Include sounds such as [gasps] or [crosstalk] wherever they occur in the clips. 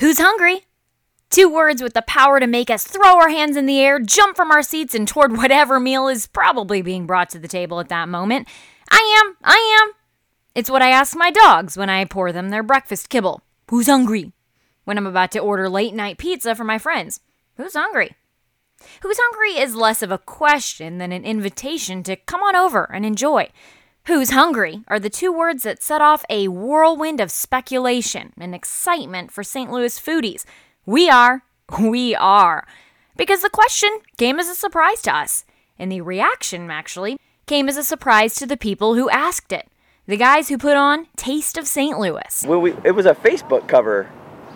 Who's hungry? Two words with the power to make us throw our hands in the air, jump from our seats, and toward whatever meal is probably being brought to the table at that moment. I am, I am. It's what I ask my dogs when I pour them their breakfast kibble. Who's hungry? When I'm about to order late night pizza for my friends. Who's hungry? Who's hungry is less of a question than an invitation to come on over and enjoy. Who's hungry are the two words that set off a whirlwind of speculation and excitement for St. Louis foodies. We are, we are. Because the question came as a surprise to us, and the reaction, actually, came as a surprise to the people who asked it. The guys who put on Taste of St. Louis. Well, we, it was a Facebook cover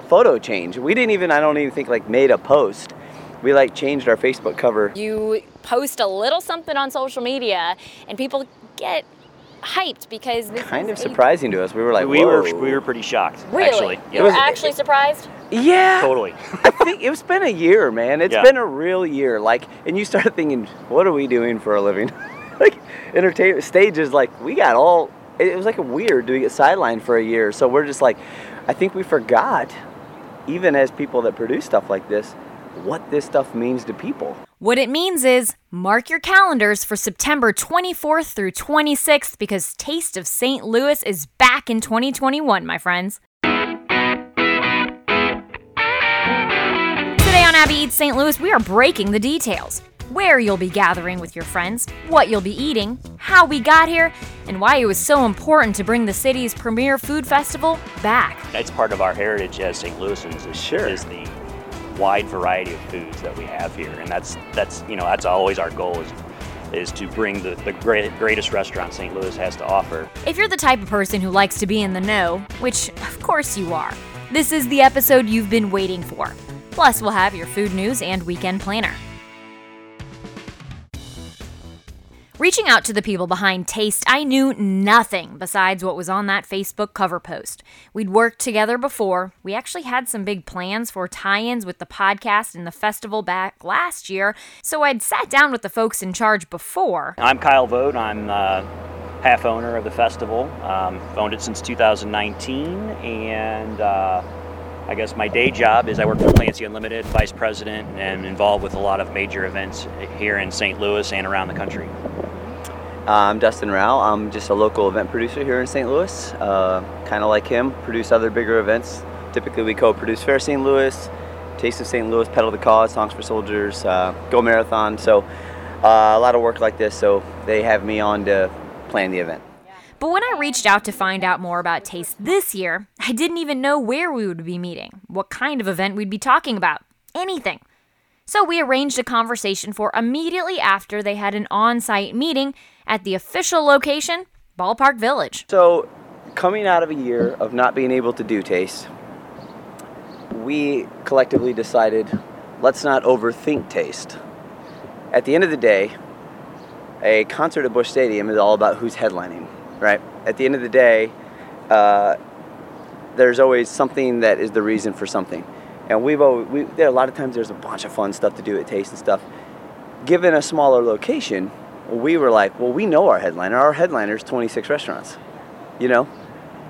photo change. We didn't even, I don't even think, like made a post. We like changed our Facebook cover. You post a little something on social media, and people get hyped because this Kind is of a- surprising to us. We were like, we were we were pretty shocked. Really? Actually, You were actually surprised? Yeah. totally. I think it's been a year, man. It's Yeah. been a real year. Like, and you start thinking, what are we doing for a living? [laughs] like, entertainment stages. Like, we got all. It was like a weird doing it sideline for a year. So we're just like, I think we forgot, even as people that produce stuff like this, what this stuff means to people. What it means is mark your calendars for September 24th through 26th because Taste of St. Louis is back in 2021, my friends. Today on Abby Eats St. Louis, we are breaking the details. Where you'll be gathering with your friends, what you'll be eating, how we got here, and why it was so important to bring the city's premier food festival back. That's part of our heritage as St. Louisans. Is, Sure. is the wide variety of foods that we have here, and that's that's you know that's always our goal is is to bring the, the great, greatest restaurant St. Louis has to offer. If you're the type of person who likes to be in the know, which of course you are, this is the episode you've been waiting for. Plus, we'll have your food news and weekend planner. Reaching out to the people behind Taste, I knew nothing besides what was on that Facebook cover post. We'd worked together before. We actually had some big plans for tie ins with the podcast and the festival back last year, so I'd sat down with the folks in charge before. I'm Kyle Vode. I'm uh, half owner of the festival. Um, owned it since 2019, and uh, I guess my day job is I work for Clancy Unlimited, vice president, and involved with a lot of major events here in St. Louis and around the country. I'm Dustin Rao. I'm just a local event producer here in St. Louis. Uh, kind of like him, produce other bigger events. Typically, we co-produce Fair St. Louis, Taste of St. Louis, Pedal the Cause, Songs for Soldiers, uh, Go Marathon. So uh, a lot of work like this. So they have me on to plan the event. But when I reached out to find out more about Taste this year, I didn't even know where we would be meeting, what kind of event we'd be talking about, anything. So we arranged a conversation for immediately after they had an on site meeting at the official location, Ballpark Village. So, coming out of a year of not being able to do taste, we collectively decided let's not overthink taste. At the end of the day, a concert at Busch Stadium is all about who's headlining, right? At the end of the day, uh, there's always something that is the reason for something. And we've always, we, there, a lot of times there's a bunch of fun stuff to do at Taste and stuff. Given a smaller location, we were like, well, we know our headliner. Our headliner is 26 restaurants. You know,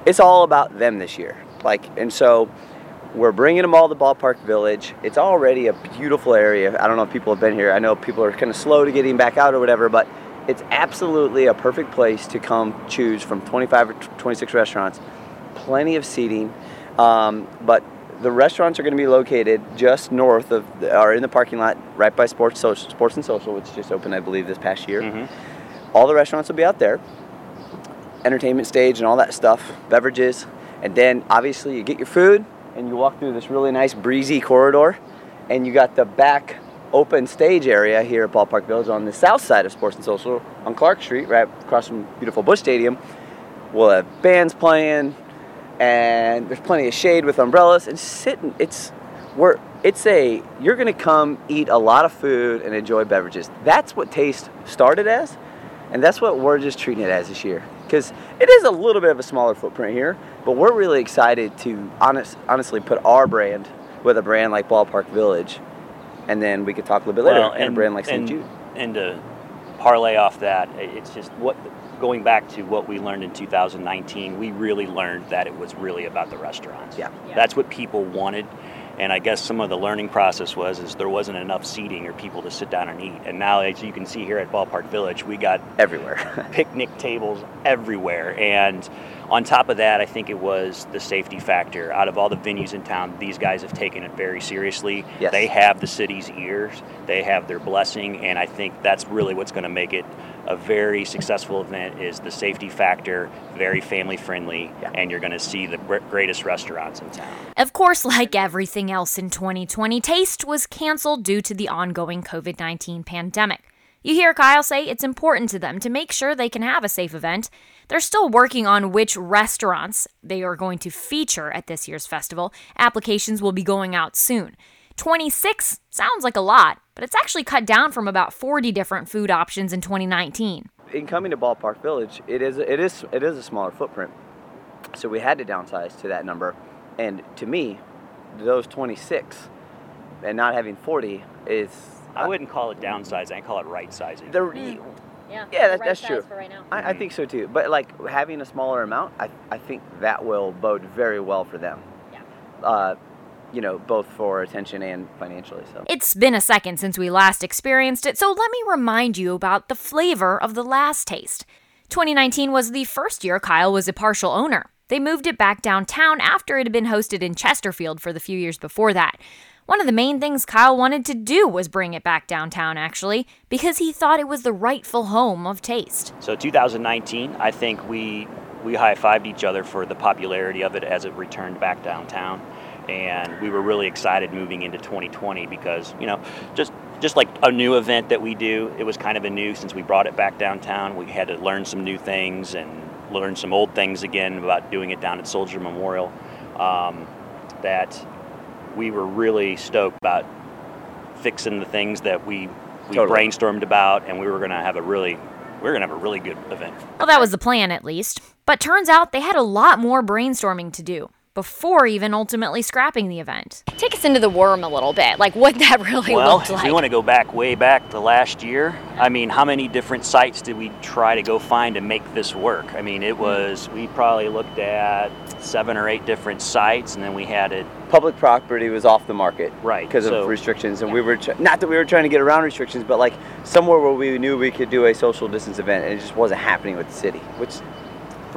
it's all about them this year. Like, and so we're bringing them all to Ballpark Village. It's already a beautiful area. I don't know if people have been here. I know people are kind of slow to getting back out or whatever, but it's absolutely a perfect place to come choose from 25 or 26 restaurants. Plenty of seating, um, but the restaurants are going to be located just north of, or in the parking lot right by Sports, Social, Sports and Social, which just opened, I believe, this past year. Mhm. All the restaurants will be out there, entertainment stage and all that stuff, beverages, and then obviously you get your food and you walk through this really nice breezy corridor, and you got the back open stage area here at Ballpark Village on the south side of Sports and Social on Clark Street, right across from beautiful Busch Stadium. We'll have bands playing, and there's plenty of shade with umbrellas and sitting. It's we're it's a you're gonna come eat a lot of food and enjoy beverages. That's what Taste started as, and that's what we're just treating it as this year. Because it is a little bit of a smaller footprint here, but we're really excited to honest, honestly put our brand with a brand like Ballpark Village, and then we could talk a little bit later. and, a brand like St. Jude. And to parlay off that, it's just what going back to what we learned in 2019, we really learned that it was really about the restaurants. Yeah. Yeah. That's what people wanted. And I guess some of the learning process was is there wasn't enough seating or people to sit down and eat. And now, as you can see here at Ballpark Village, we got Everywhere. [laughs] picnic tables everywhere. And on top of that, I think it was the safety factor. Out of all the venues in town, these guys have taken it very seriously. Yes. They have the city's ears, they have their blessing, and I think that's really what's going to make it a very successful event is the safety factor, very family friendly, Yeah. and you're going to see the greatest restaurants in town. Of course, like everything else in 2020, Taste was canceled due to the ongoing COVID 19 pandemic. You hear Kyle say it's important to them to make sure they can have a safe event. They're still working on which restaurants they are going to feature at this year's festival. Applications will be going out soon. 26 sounds like a lot, but it's actually cut down from about 40 different food options in 2019. in coming to Ballpark Village, it is it is it is a smaller footprint, so we had to downsize to that number. And to me, those 26 and not having 40 is I wouldn't call it downsizing, I call it right sizing. the Yeah, Yeah, that, that's true. right now. I, I think so too. But like having a smaller amount, I, I think that will bode very well for them. Yeah. Uh, you know, both for attention and financially. So It's been a second since we last experienced it, so let me remind you about the flavor of the last taste. 2019 was the first year Kyle was a partial owner. They moved it back downtown after it had been hosted in Chesterfield for the few years before that. One of the main things Kyle wanted to do was bring it back downtown, actually, because he thought it was the rightful home of taste. So 2019, I think we we high fived each other for the popularity of it as it returned back downtown, and we were really excited moving into 2020 because you know just just like a new event that we do, it was kind of a new since we brought it back downtown. We had to learn some new things and learn some old things again about doing it down at Soldier Memorial. Um, that we were really stoked about fixing the things that we we Totally. brainstormed about, and we were going to have a really we are going to have a really good event. Well, that was the plan, at least. But turns out they had a lot more brainstorming to do before even ultimately scrapping the event. Take us into the worm a little bit, like what that [laughs] really Well, looked if like. we want to go back way back to last year, I mean, how many different sites did we try to go find to make this work? I mean, Hmm. it was we probably looked at seven or eight different sites, and then we had it public property was off the market Right, because so- of restrictions, and we were tr- not that we were trying to get around restrictions, but like somewhere where we knew we could do a social distance event, and it just wasn't happening with the city, which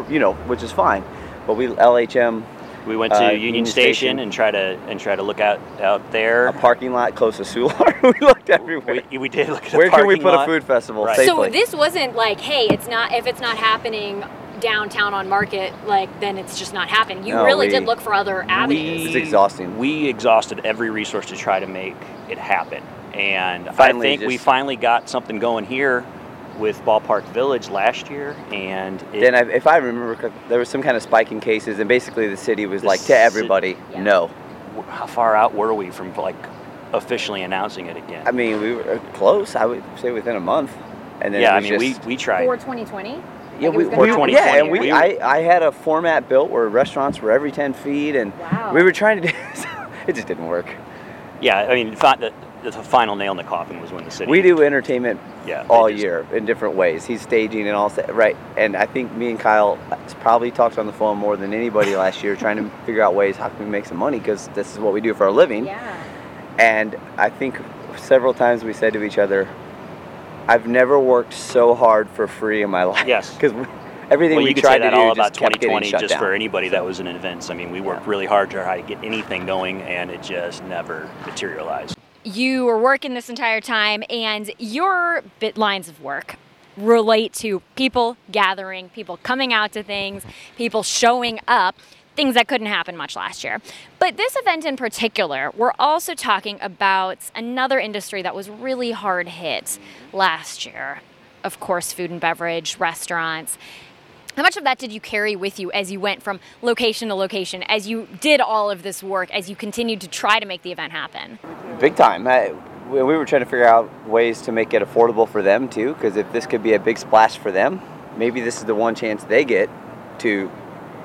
you know, which is fine. But we LHM we went to Uh, Union, Union Station, Station. and try to and try to look out out there. a parking lot close to Solar. [laughs] we looked everywhere. We, we did look at a Where can we put lot. a food festival Right. safely? So this wasn't like, hey, it's not if it's not happening downtown on Market, like then it's just not happening. You No, really we- did look for other avenues. It's exhausting. We exhausted every resource to try to make it happen, and Finally I think we finally got something going here with Ballpark Village last year, and it, then, I, if I remember, there was some kind of spike in cases, and basically the city was The like to ci- everybody, Yeah. no. how far out were we from like officially announcing it again? I mean, we were uh, close. I would say within a month, and then yeah, it I mean, just, we, we tried. For 2020? Yeah, Like it we, was gonna we- yeah, and year? we, I, I had a format built where restaurants were every 10 feet, and Wow. we were trying to do [laughs] it just didn't work. yeah, I mean, fi- the, the final nail in the coffin was when the city. We do entertainment yeah, all just- year in different ways. He's staging and all that, right? And I think me and Kyle probably talked on the phone more than anybody [laughs] last year, trying to figure out ways how can we make some money because this is what we do for a living. Yeah. And I think several times we said to each other, "I've never worked so hard for free in my life." Yes. [laughs] because everything Well, we tried say to do all just about kept getting 2020, shut just down. for anybody that was in events. I mean, we worked really hard to try to get anything going, and it just never materialized. You were working this entire time, and your bit lines of work relate to people gathering, people coming out to things, people showing up, things that couldn't happen much last year. But this event in particular, we're also talking about another industry that was really hard hit last year. Of course, food and beverage, restaurants. How much of that did you carry with you as you went from location to location, as you did all of this work, as you continued to try to make the event happen? Big time. I, we we were trying to figure out ways to make it affordable for them too, because if this could be a big splash for them, maybe this is the one chance they get to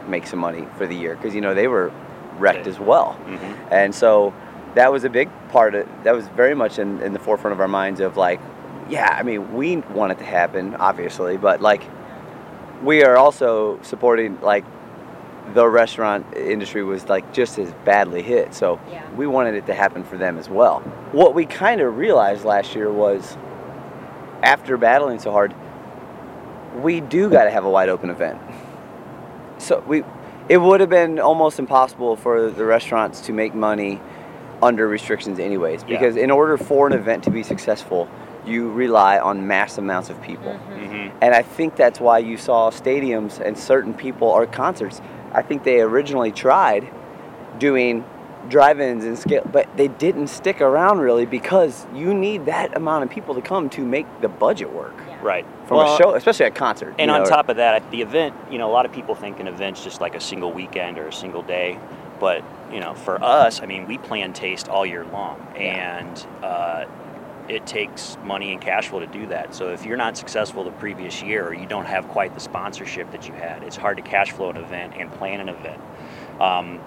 make some money for the year, because you know they were wrecked as well, Mhm. and so that was a big part of. That was very much in, in the forefront of our minds of like, yeah, I mean, we want it to happen, obviously, but like, we are also supporting like the restaurant industry was like just as badly hit. So Yeah. we wanted it to happen for them as well. What we kind of realized last year was after battling so hard, we do got to have a wide open event. So we it would have been almost impossible for the restaurants to make money under restrictions anyways Yeah. because in order for an event to be successful, you rely on mass amounts of people. hmm And I think that's why you saw stadiums and certain people or concerts. I think they originally tried doing drive-ins and scale, but they didn't stick around really because you need that amount of people to come to make the budget work Right. from Well, a show, especially a concert. And you on know. top of that, the event, you know, a lot of people think an event's just like a single weekend or a single day. But, you know, for us, I mean, we plan taste all year long. And uh, it takes money and cash flow to do that. So if you're not successful the previous year or you don't have quite the sponsorship that you had, it's hard to cash flow an event and plan an event. Um,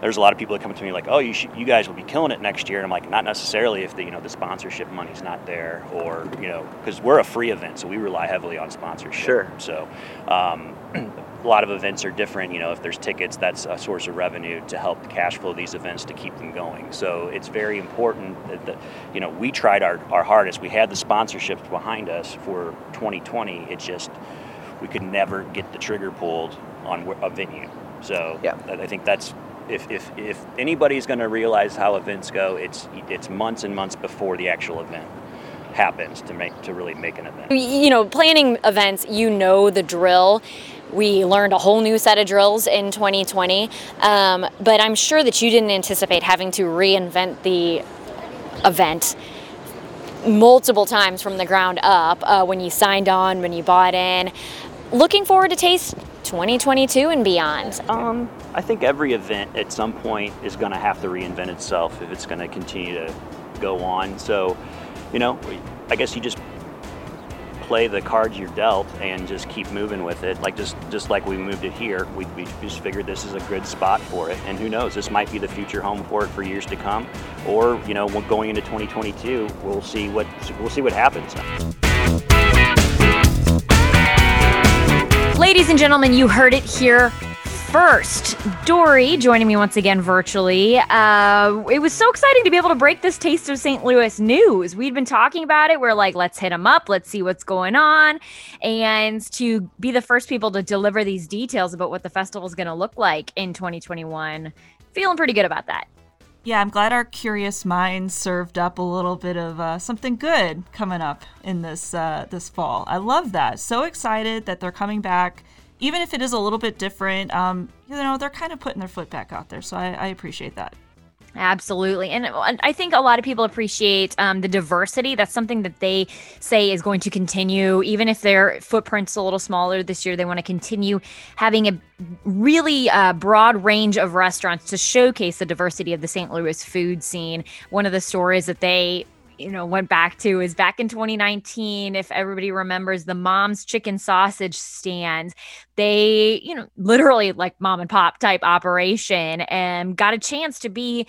there's a lot of people that come to me like, "Oh, you should, you guys will be killing it next year," and I'm like, "Not necessarily if the you know the sponsorship money's not there, or you know, because we're a free event, so we rely heavily on sponsorship. Sure. So, um, [clears throat] a lot of events are different. You know, if there's tickets, that's a source of revenue to help cash flow these events to keep them going. So it's very important that, that you know we tried our, our hardest. We had the sponsorships behind us for 2020. It just we could never get the trigger pulled on a venue. So Yeah. I think that's if, if, if anybody's going to realize how events go, it's it's months and months before the actual event happens to make to really make an event. you know, planning events, you know the drill. We learned a whole new set of drills in 2020, um, but I'm sure that you didn't anticipate having to reinvent the event multiple times from the ground up uh, when you signed on, when you bought in. Looking forward to Taste 2022 and beyond. Um, I think every event at some point is going to have to reinvent itself if it's going to continue to go on. So, you know, I guess you just play the cards you're dealt and just keep moving with it. Like just just like we moved it here, we, we just figured this is a good spot for it. And who knows, this might be the future home for it for years to come. Or you know, going into 2022, we'll see what we'll see what happens. Ladies and gentlemen, you heard it here first. Dory joining me once again virtually. Uh, it was so exciting to be able to break this Taste of St. Louis news. We'd been talking about it. We're like, let's hit them up. Let's see what's going on. And to be the first people to deliver these details about what the festival is going to look like in 2021, feeling pretty good about that. Yeah, I'm glad our curious minds served up a little bit of uh, something good coming up in this uh, this fall. I love that. So excited that they're coming back, even if it is a little bit different. Um, you know, they're kind of putting their foot back out there, so I, I appreciate that. Absolutely. And I think a lot of people appreciate um, the diversity. That's something that they say is going to continue, even if their footprint's a little smaller this year. They want to continue having a really uh, broad range of restaurants to showcase the diversity of the St. Louis food scene. One of the stories that they you know went back to is back in 2019 if everybody remembers the mom's chicken sausage stand they you know literally like mom and pop type operation and got a chance to be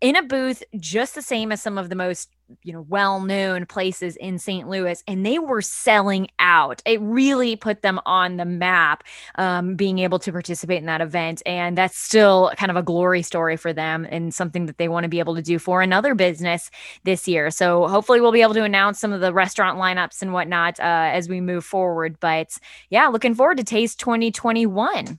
in a booth just the same as some of the most you know well-known places in St. Louis and they were selling out it really put them on the map um, being able to participate in that event and that's still kind of a glory story for them and something that they want to be able to do for another business this year so hopefully we'll be able to announce some of the restaurant lineups and whatnot uh, as we move forward but yeah looking forward to taste 2021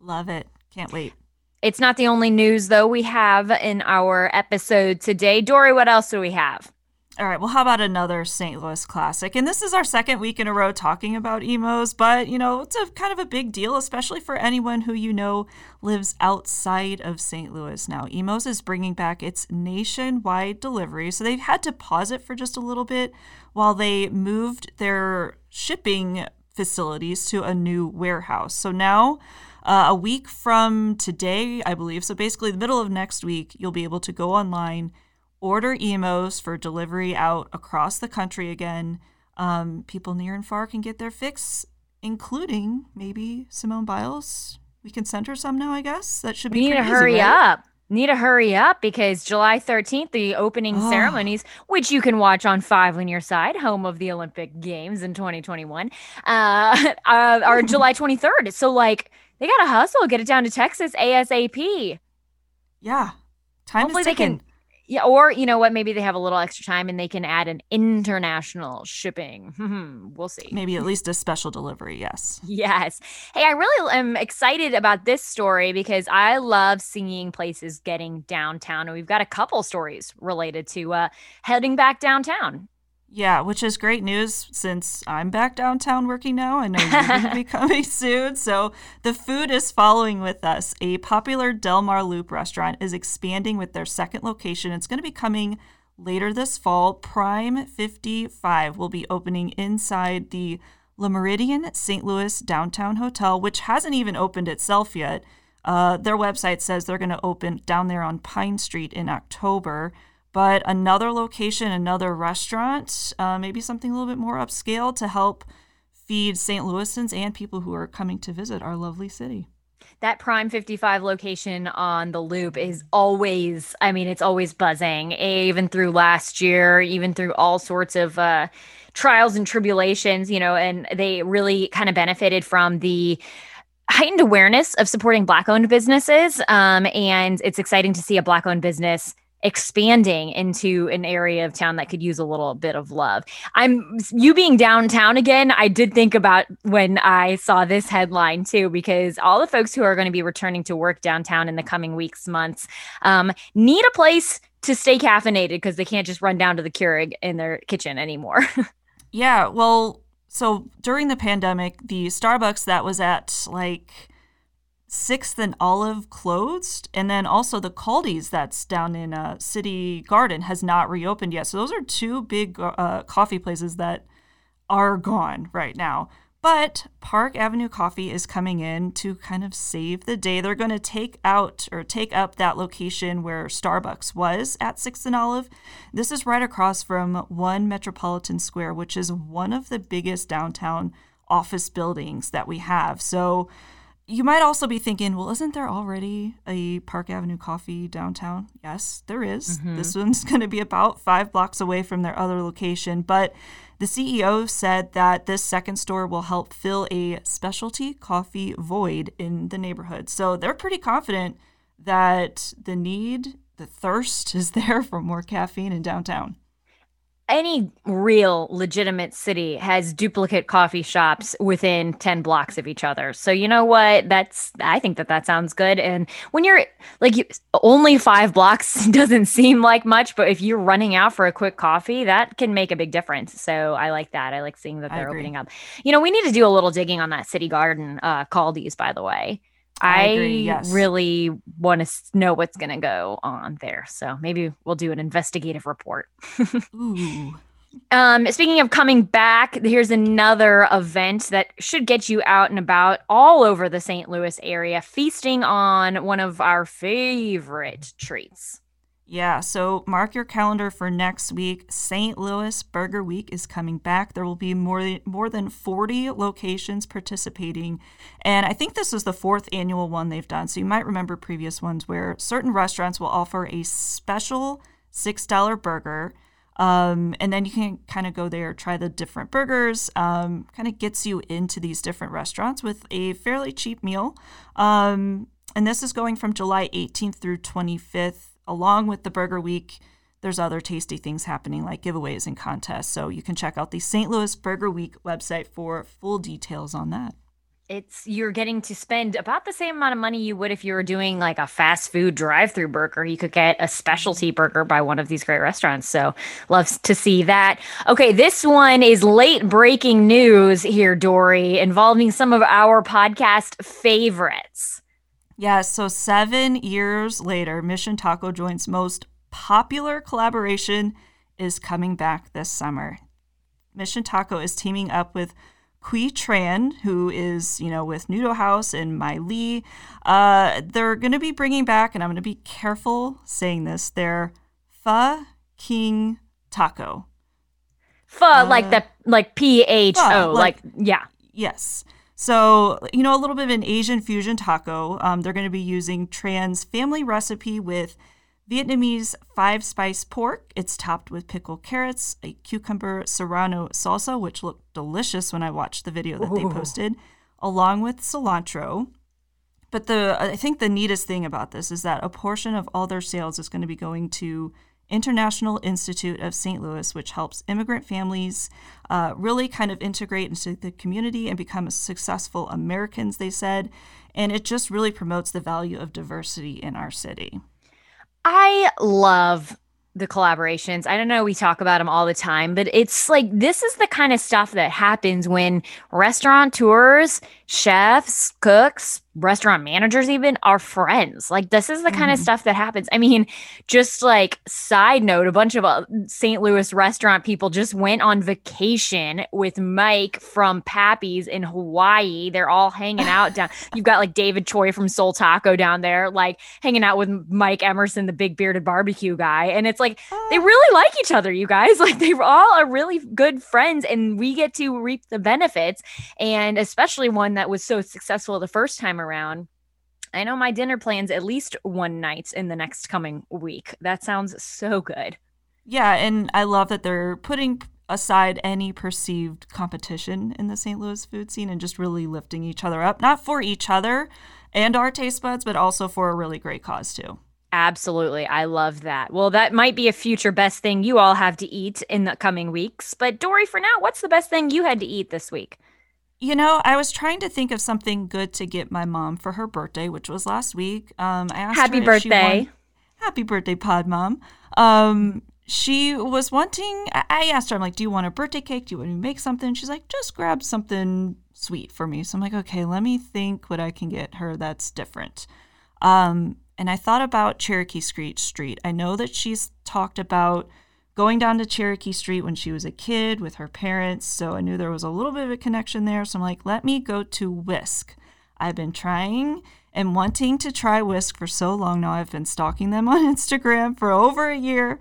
Love it. Can't wait. It's not the only news, though, we have in our episode today. Dory, what else do we have? All right, well, how about another St. Louis classic? And this is our second week in a row talking about Imo's, but you know, it's a kind of a big deal, especially for anyone who you know lives outside of St. Louis now. Imo's is bringing back its nationwide delivery, so they've had to pause it for just a little bit while they moved their shipping facilities to a new warehouse. So now, uh, a week from today, I believe, so basically the middle of next week, you'll be able to go online order Imo's for delivery out across the country again. Um, people near and far can get their fix, including maybe Simone Biles. We can send her some now, I guess. That should be We need to pretty easy, hurry right? up. need to hurry up because July 13th, the opening Oh. ceremonies, which you can watch on Five On Your Side, home of the Olympic Games in 2021, uh, [laughs] uh, are [laughs] July 23rd. So, like, they got to hustle, get it down to Texas ASAP. Yeah. Time Hopefully is they can- Yeah, or you know what? Maybe they have a little extra time and they can add an international shipping. [laughs] We'll see. Maybe at least a special delivery, yes. Yes. Hey, I really am excited about this story because I love seeing places getting downtown. And we've got a couple stories related to uh, heading back downtown. Yeah, which is great news since I'm back downtown working now. I know you're going to be [laughs] coming soon. So the food is following with us. A popular Delmar Loop restaurant is expanding with their second location. It's going to be coming later this fall. Prime 55 will be opening inside the Le Meridien St. Louis Downtown Hotel, which hasn't even opened itself yet. Uh, their website says they're going to open down there on Pine Street in October. But another location, another restaurant, uh, maybe something a little bit more upscale to help feed St. Louisans and people who are coming to visit our lovely city. That Prime 55 location on the loop is always, I mean, it's always buzzing, even through last year, even through all sorts of uh, trials and tribulations, you know, and they really kind of benefited from the heightened awareness of supporting Black owned businesses. Um, and it's exciting to see a Black owned business expanding into an area of town that could use a little bit of love. I'm you being downtown again, I did think about when I saw this headline too, because all the folks who are going to be returning to work downtown in the coming weeks, months, um, need a place to stay caffeinated because they can't just run down to the Keurig in their kitchen anymore. [laughs] Yeah, well, so during the pandemic, the Starbucks that was at like Sixth and Olive closed, and then also the Kaldi's that's down in uh, City Garden has not reopened yet. So those are two big uh, coffee places that are gone right now. But Park Avenue Coffee is coming in to kind of save the day. They're going to take out or take up that location where Starbucks was at 6th and Olive. This is right across from One Metropolitan Square, which is one of the biggest downtown office buildings that we have. So you might also be thinking, well, isn't there already a Park Avenue Coffee downtown? Yes, there is. Mm-hmm. This one's [laughs] going to be about five blocks away from their other location. But the CEO said that this second store will help fill a specialty coffee void in the neighborhood. So they're pretty confident that the need, the thirst [laughs] is there for more caffeine in downtown. Any real legitimate city has duplicate coffee shops within 10 blocks of each other. So you know what? That's I think that that sounds good and when you're like you, only 5 blocks [laughs] doesn't seem like much, but if you're running out for a quick coffee, that can make a big difference. So I like that. I like seeing that they're opening up. You know, we need to do a little digging on that City Garden uh Kaldi's by the way. I agree, yes. really want to know what's going to go on there. So maybe we'll do an investigative report. [laughs] Ooh. Um, speaking of coming back, here's another event that should get you out and about all over the St. Louis area, feasting on one of our favorite treats. Yeah, so mark your calendar for next week. St. Louis Burger Week is coming back. There will be more than, more than 40 locations participating. And I think this is the fourth annual one they've done. So you might remember previous ones where certain restaurants will offer a special $6 burger. Um, and then you can kind of go there, try the different burgers, um, kind of gets you into these different restaurants with a fairly cheap meal. Um, and this is going from July 18th through 25th. Along with the Burger Week, there's other tasty things happening like giveaways and contests. So you can check out the St. Louis Burger Week website for full details on that. It's you're getting to spend about the same amount of money you would if you were doing like a fast food drive-through burger. You could get a specialty burger by one of these great restaurants. So loves to see that. Okay, this one is late breaking news here, Dory, involving some of our podcast favorites. Yeah, so seven years later, Mission Taco Joint's most popular collaboration is coming back this summer. Mission Taco is teaming up with Qui Tran, who is, you know, with Nudo House and Mai Lee. Uh, they're going to be bringing back, and I'm going to be careful saying this, their Pho King Taco. Pho, like the like P H like- like yeah. Yes. So, you know, a little bit of an Asian fusion taco. Um, they're going to be using Tran's family recipe with Vietnamese five spice pork. It's topped with pickled carrots, a cucumber serrano salsa, which looked delicious when I watched the video that Ooh. they posted, along with cilantro. But the I think the neatest thing about this is that a portion of all their sales is going to be going to International Institute of St. Louis, which helps immigrant families uh, really kind of integrate into the community and become successful Americans, they said. And it just really promotes the value of diversity in our city. I love the collaborations. I don't know, we talk about them all the time, but it's like this is the kind of stuff that happens when restaurateurs, chefs, cooks, restaurant managers even are friends. Like this is the kind mm. of mm-hmm. stuff that happens. I mean, just like side note, a bunch of uh, St. Louis restaurant people just went on vacation with Mike from Pappy's in Hawaii. They're all hanging out down. [laughs] You've got like David Choi from Soul Taco down there, like hanging out with Mike Emerson, the big bearded barbecue guy. And it's like they really like each other, you guys. [laughs] Like they all are really good friends and we get to reap the benefits. And especially one that was so successful the first time around. I know my dinner plans at least one night in the next coming week. That sounds so good. Yeah, and I love that they're putting aside any perceived competition in the St. Louis food scene and just really lifting each other up, not for each other and our taste buds, but also for a really great cause too. Absolutely. I love that. Well, that might be a future best thing you all have to eat in the coming weeks. But Dory, for now, what's the best thing you had to eat this week? You know, I was trying to think of something good to get my mom for her birthday, which was last week. Um, I asked Happy birthday. Happy birthday, Pod Mom. Um, she was wanting, I asked her, I'm like, do you want a birthday cake? Do you want to make something? She's like, just grab something sweet for me. So I'm like, okay, let me think what I can get her that's different. Um, and I thought about Cherokee Street Street. I know that she's talked about going down to Cherokee Street when she was a kid with her parents. So I knew there was a little bit of a connection there. So I'm like, let me go to Whisk. I've been trying and wanting to try Whisk for so long now. I've been stalking them [laughs] on Instagram for over a year.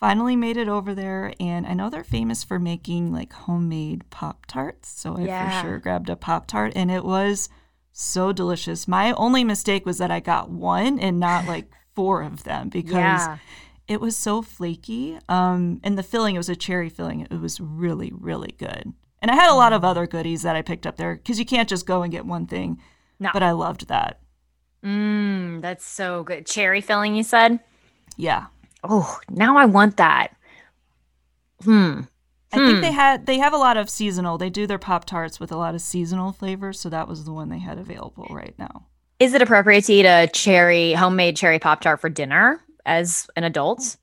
Finally made it over there. And I know they're famous for making like homemade Pop Tarts. So I yeah. for sure grabbed a Pop Tart and it was so delicious. My only mistake was that I got one and not like four of them because. Yeah it was so flaky. Um, and the filling, it was a cherry filling. It was really, really good. And I had a lot of other goodies that I picked up there because you can't just go and get one thing. No. But I loved that. Mmm, that's so good. Cherry filling, you said? Yeah. Oh, now I want that. Hmm. I hmm. think they had they have a lot of seasonal. They do their pop tarts with a lot of seasonal flavors, so that was the one they had available right now. Is it appropriate to eat a cherry homemade cherry pop tart for dinner? As an adult.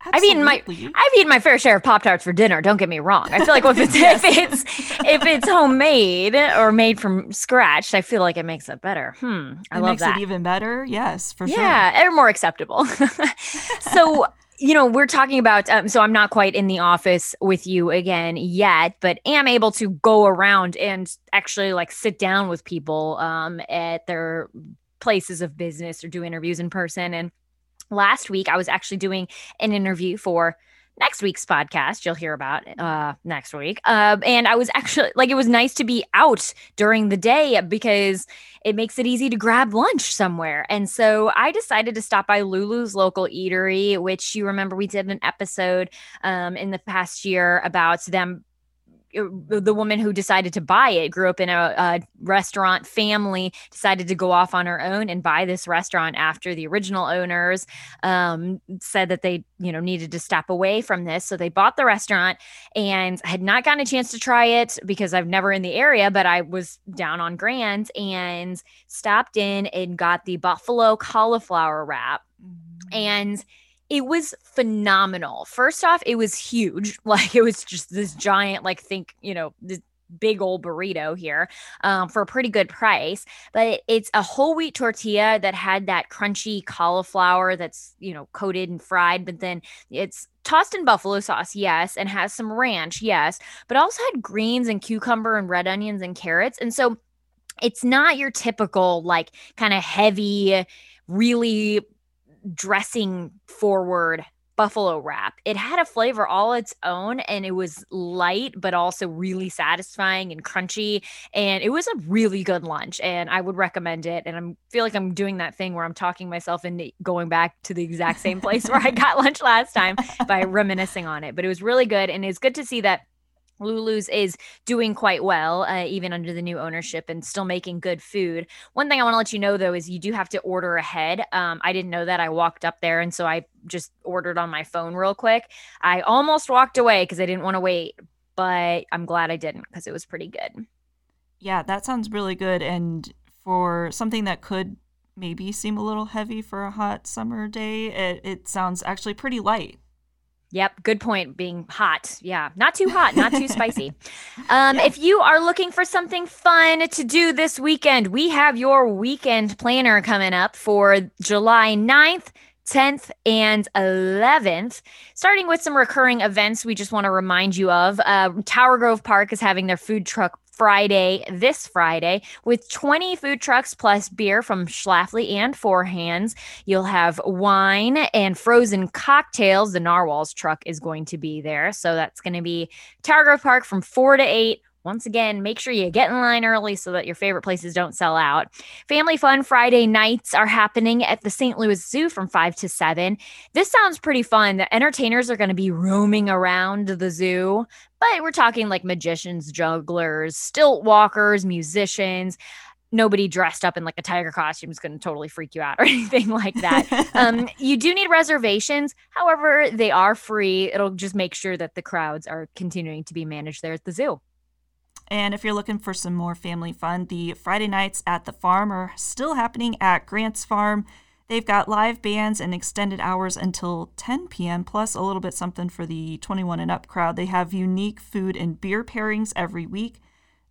Absolutely. I've eaten my I've eaten my fair share of Pop Tarts for dinner. Don't get me wrong. I feel like if it's [laughs] if it's if it's homemade or made from scratch, I feel like it makes it better. Hmm. I it love makes that. it even better. Yes, for yeah, sure. Yeah, or more acceptable. [laughs] so you know, we're talking about, um, so I'm not quite in the office with you again yet, but am able to go around and actually like sit down with people um, at their places of business or do interviews in person. And last week I was actually doing an interview for next week's podcast. You'll hear about uh next week. Uh, and i was actually like it was nice to be out during the day because it makes it easy to grab lunch somewhere. And so i decided to stop by lulu's local eatery which you remember we did an episode um, in the past year about them the woman who decided to buy it grew up in a, a, restaurant family decided to go off on her own and buy this restaurant after the original owners um, said that they you know needed to step away from this so they bought the restaurant and had not gotten a chance to try it because i've never in the area but i was down on grand and stopped in and got the buffalo cauliflower wrap mm-hmm. and it was phenomenal. First off, it was huge. [laughs] Like it was just this giant, like think, you know, this big old burrito here um, for a pretty good price. But it's a whole wheat tortilla that had that crunchy cauliflower that's, you know, coated and fried, but then it's tossed in buffalo sauce, yes, and has some ranch, yes, but also had greens and cucumber and red onions and carrots. And so it's not your typical, like, kind of heavy, really dressing forward buffalo wrap. It had a flavor all its own and it was light, but also really satisfying and crunchy. And it was a really good lunch. And I would recommend it. And I feel like I'm doing that thing where I'm talking myself into going back to the exact same place where I [laughs] got lunch last time by reminiscing on it. But it was really good. And it's good to see that Lulu's is doing quite well, uh, even under the new ownership, and still making good food. One thing I want to let you know though is you do have to order ahead. Um, I didn't know that. I walked up there, and so I just ordered on my phone real quick. I almost walked away because I didn't want to wait, but I'm glad I didn't because it was pretty good. Yeah, that sounds really good. And for something that could maybe seem a little heavy for a hot summer day, it, it sounds actually pretty light. Yep, good point. Being hot. Yeah, not too hot, not too spicy. [laughs] Um, yeah. If you are looking for something fun to do this weekend, we have your weekend planner coming up for July 9th. 10th and 11th. Starting with some recurring events, we just want to remind you of uh, Tower Grove Park is having their food truck Friday, this Friday, with 20 food trucks plus beer from Schlafly and Four Hands. You'll have wine and frozen cocktails. The Narwhals truck is going to be there. So that's going to be Grove Park from 4 to 8 once again, make sure you get in line early so that your favorite places don't sell out. Family Fun Friday nights are happening at the St. Louis Zoo from 5 to 7. This sounds pretty fun. The entertainers are going to be roaming around the zoo, but we're talking like magicians, jugglers, stilt walkers, musicians nobody dressed up in like a tiger costume is going to totally freak you out or [laughs] anything like that. um, [laughs] you do need reservations. However, they are free. It'll just make sure that the crowds are continuing to be managed there at the zoo. And if you're looking for some more family fun, the Friday nights at the farm are still happening at Grant's Farm. They've got live bands and extended hours until 10 p.m., plus a little bit something for the 21 and up crowd. They have unique food and beer pairings every week.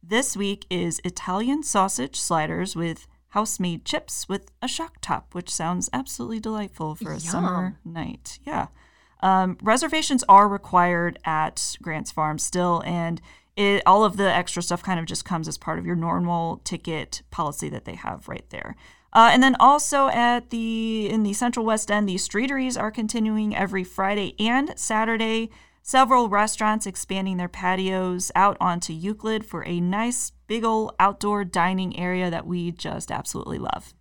This week is Italian sausage sliders with house made chips with a shock top, which sounds absolutely delightful for a Yum. summer night. Yeah. Um, reservations are required at Grant's Farm still, and it, all of the extra stuff kind of just comes as part of your normal ticket policy that they have right there. Uh, and then also at the in the Central West End, the streeteries are continuing every Friday and Saturday. Several restaurants expanding their patios out onto Euclid for a nice big old outdoor dining area that we just absolutely love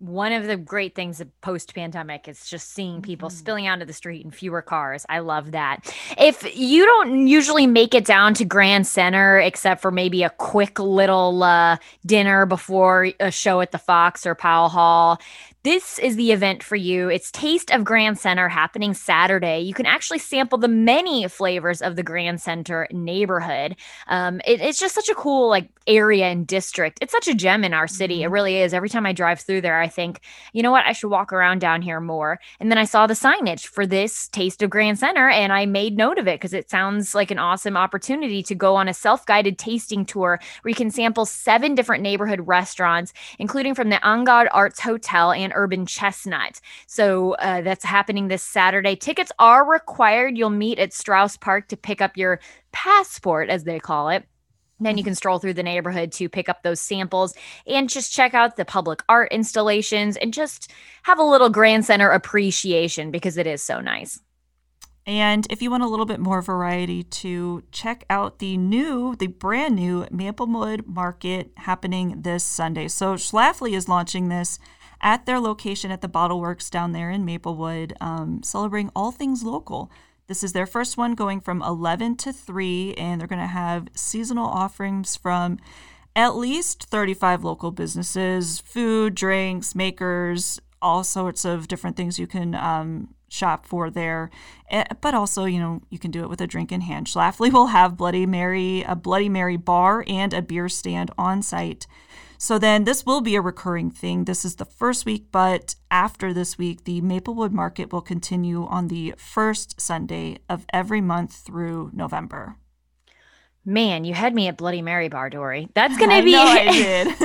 one of the great things of post pandemic is just seeing people mm-hmm. spilling out of the street in fewer cars. I love that. If you don't usually make it down to Grand Center, except for maybe a quick little uh, dinner before a show at the Fox or Powell Hall, this is the event for you. It's Taste of Grand Center happening Saturday. You can actually sample the many flavors of the Grand Center neighborhood. Um, it, it's just such a cool like area and district. It's such a gem in our city. Mm-hmm. It really is. Every time I drive through there, I think, you know what, I should walk around down here more. And then I saw the signage for this Taste of Grand Center, and I made note of it because it sounds like an awesome opportunity to go on a self-guided tasting tour where you can sample seven different neighborhood restaurants, including from the Angad Arts Hotel and Urban Chestnut. So uh, that's happening this Saturday. Tickets are required. You'll meet at Strauss Park to pick up your passport, as they call it. Then you can stroll through the neighborhood to pick up those samples and just check out the public art installations and just have a little Grand Center appreciation because it is so nice. And if you want a little bit more variety, to check out the new, the brand new Maplewood Market happening this Sunday. So Schlafly is launching this at their location at the Bottle Works down there in Maplewood, um, celebrating all things local. This is their first one going from 11 to 3, and they're going to have seasonal offerings from at least 35 local businesses, food, drinks, makers, all sorts of different things you can um, shop for there. But also, you know, you can do it with a drink in hand. Schlafly will have Bloody Mary, a Bloody Mary bar, and a beer stand on site. So then this will be a recurring thing. This is the first week, but after this week, the Maplewood Market will continue on the first Sunday of every month through November. Man, you had me at Bloody Mary Bar, Dory. That's [laughs] gonna be. Know I [laughs] did. [laughs]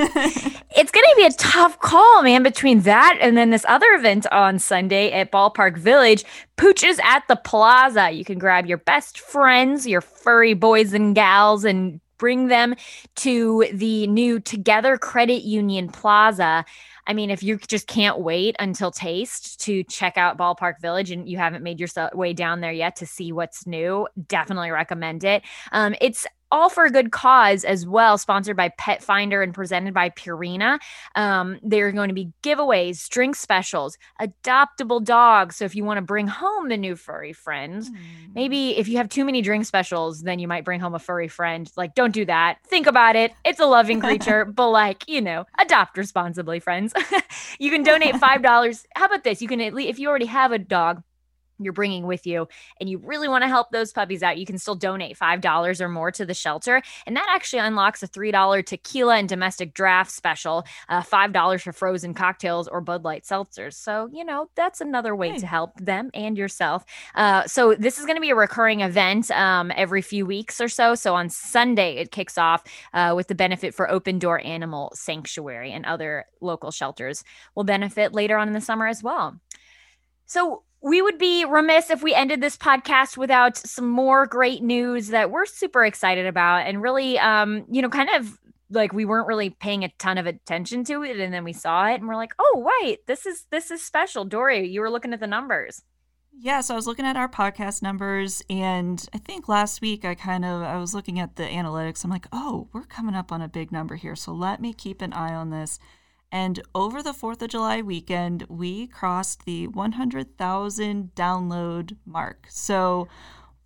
it's gonna be a tough call, man, between that and then this other event on Sunday at Ballpark Village. Pooches at the Plaza. You can grab your best friends, your furry boys and gals, and bring them to the new Together Credit Union Plaza. I mean, if you just can't wait until taste to check out Ballpark Village and you haven't made your way down there yet to see what's new, definitely recommend it. Um, it's all for a good cause as well, sponsored by Pet Finder and presented by Purina. Um, there are going to be giveaways, drink specials, adoptable dogs. So if you want to bring home the new furry friend, mm. maybe if you have too many drink specials, then you might bring home a furry friend. Like, don't do that. Think about it. It's a loving [laughs] creature, but like, you know, adopt responsibly, friends. [laughs] you can donate $5. How about this? You can at least, if you already have a dog, you're bringing with you and you really want to help those puppies out, you can still donate $5 or more to the shelter. And that actually unlocks a $3 tequila and domestic draft special, uh, $5 for frozen cocktails or Bud Light seltzers. So, you know, that's another way hey. to help them and yourself. Uh, so, this is going to be a recurring event um, every few weeks or so. So, on Sunday, it kicks off uh, with the benefit for Open Door Animal Sanctuary and other local shelters will benefit later on in the summer as well. So, we would be remiss if we ended this podcast without some more great news that we're super excited about and really um you know kind of like we weren't really paying a ton of attention to it and then we saw it and we're like oh wait this is this is special. Dory you were looking at the numbers. Yeah so i was looking at our podcast numbers and i think last week i kind of i was looking at the analytics. I'm like oh we're coming up on a big number here so let me keep an eye on this and over the 4th of July weekend, we crossed the 100,000 download mark. So,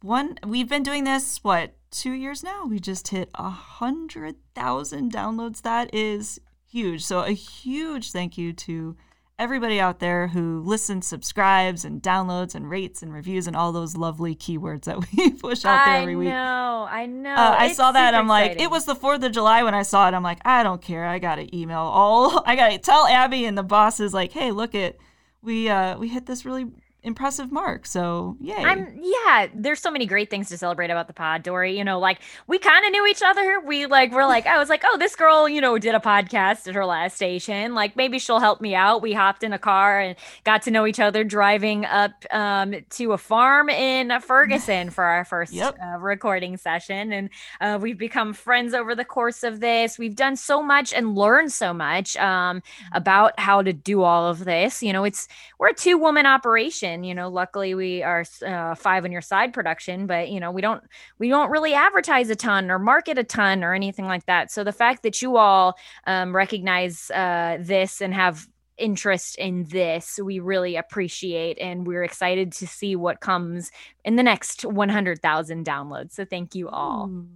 one we've been doing this what, 2 years now. We just hit 100,000 downloads. That is huge. So, a huge thank you to everybody out there who listens, subscribes, and downloads and rates and reviews and all those lovely keywords that [laughs] we push out there every week. I know, I know. Uh, I saw that. I'm exciting. like, it was the Fourth of July when I saw it. I'm like, I don't care. I gotta email all. [laughs] I gotta tell Abby and the bosses like, hey, look at we uh we hit this really impressive mark. So yay. I'm yeah, there's so many great things to celebrate about the pod, Dory. You know, like we kind of knew each other. We like we're like, I was like, oh, this girl, you know, did a podcast at her last station. Like maybe she'll help me out. We hopped in a car and got to know each other driving up um, to a farm in Ferguson [laughs] for our first yep. uh, recording session. And uh, we've become friends over the course of this. We've done so much and learned so much um, about how to do all of this. You know, it's we're a two woman operation production you know luckily we are uh, five on your side production but you know we don't we don't really advertise a ton or market a ton or anything like that. So the fact that you all um, recognize uh, this and have interest in this we really appreciate and we're excited to see what comes in the next 100,000 downloads. So thank you all. Ooh.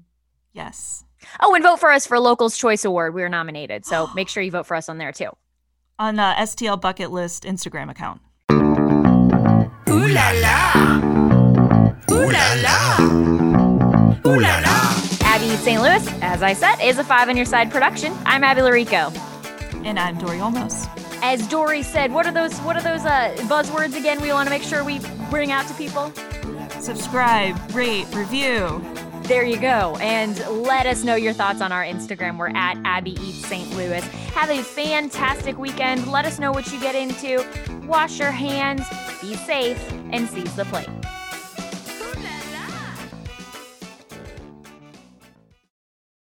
yes. Oh and vote for us for locals choice award. We are nominated so [gasps] make sure you vote for us on there too. On uh, stl bucket list instagram account Ooh la la. Ooh la la. Ooh la la. Abby St. Louis, as I said, is a Five on Your Side production. I'm Abby Larico. And I'm Dory Olmos. As Dory said, what are those what are those uh, buzzwords again we want to make sure we bring out to people? Subscribe, rate, review. There you go. And let us know your thoughts on our Instagram. We're at Abby Eats St. Louis. Have a fantastic weekend. Let us know what you get into. Wash your hands, be safe, and seize the plate.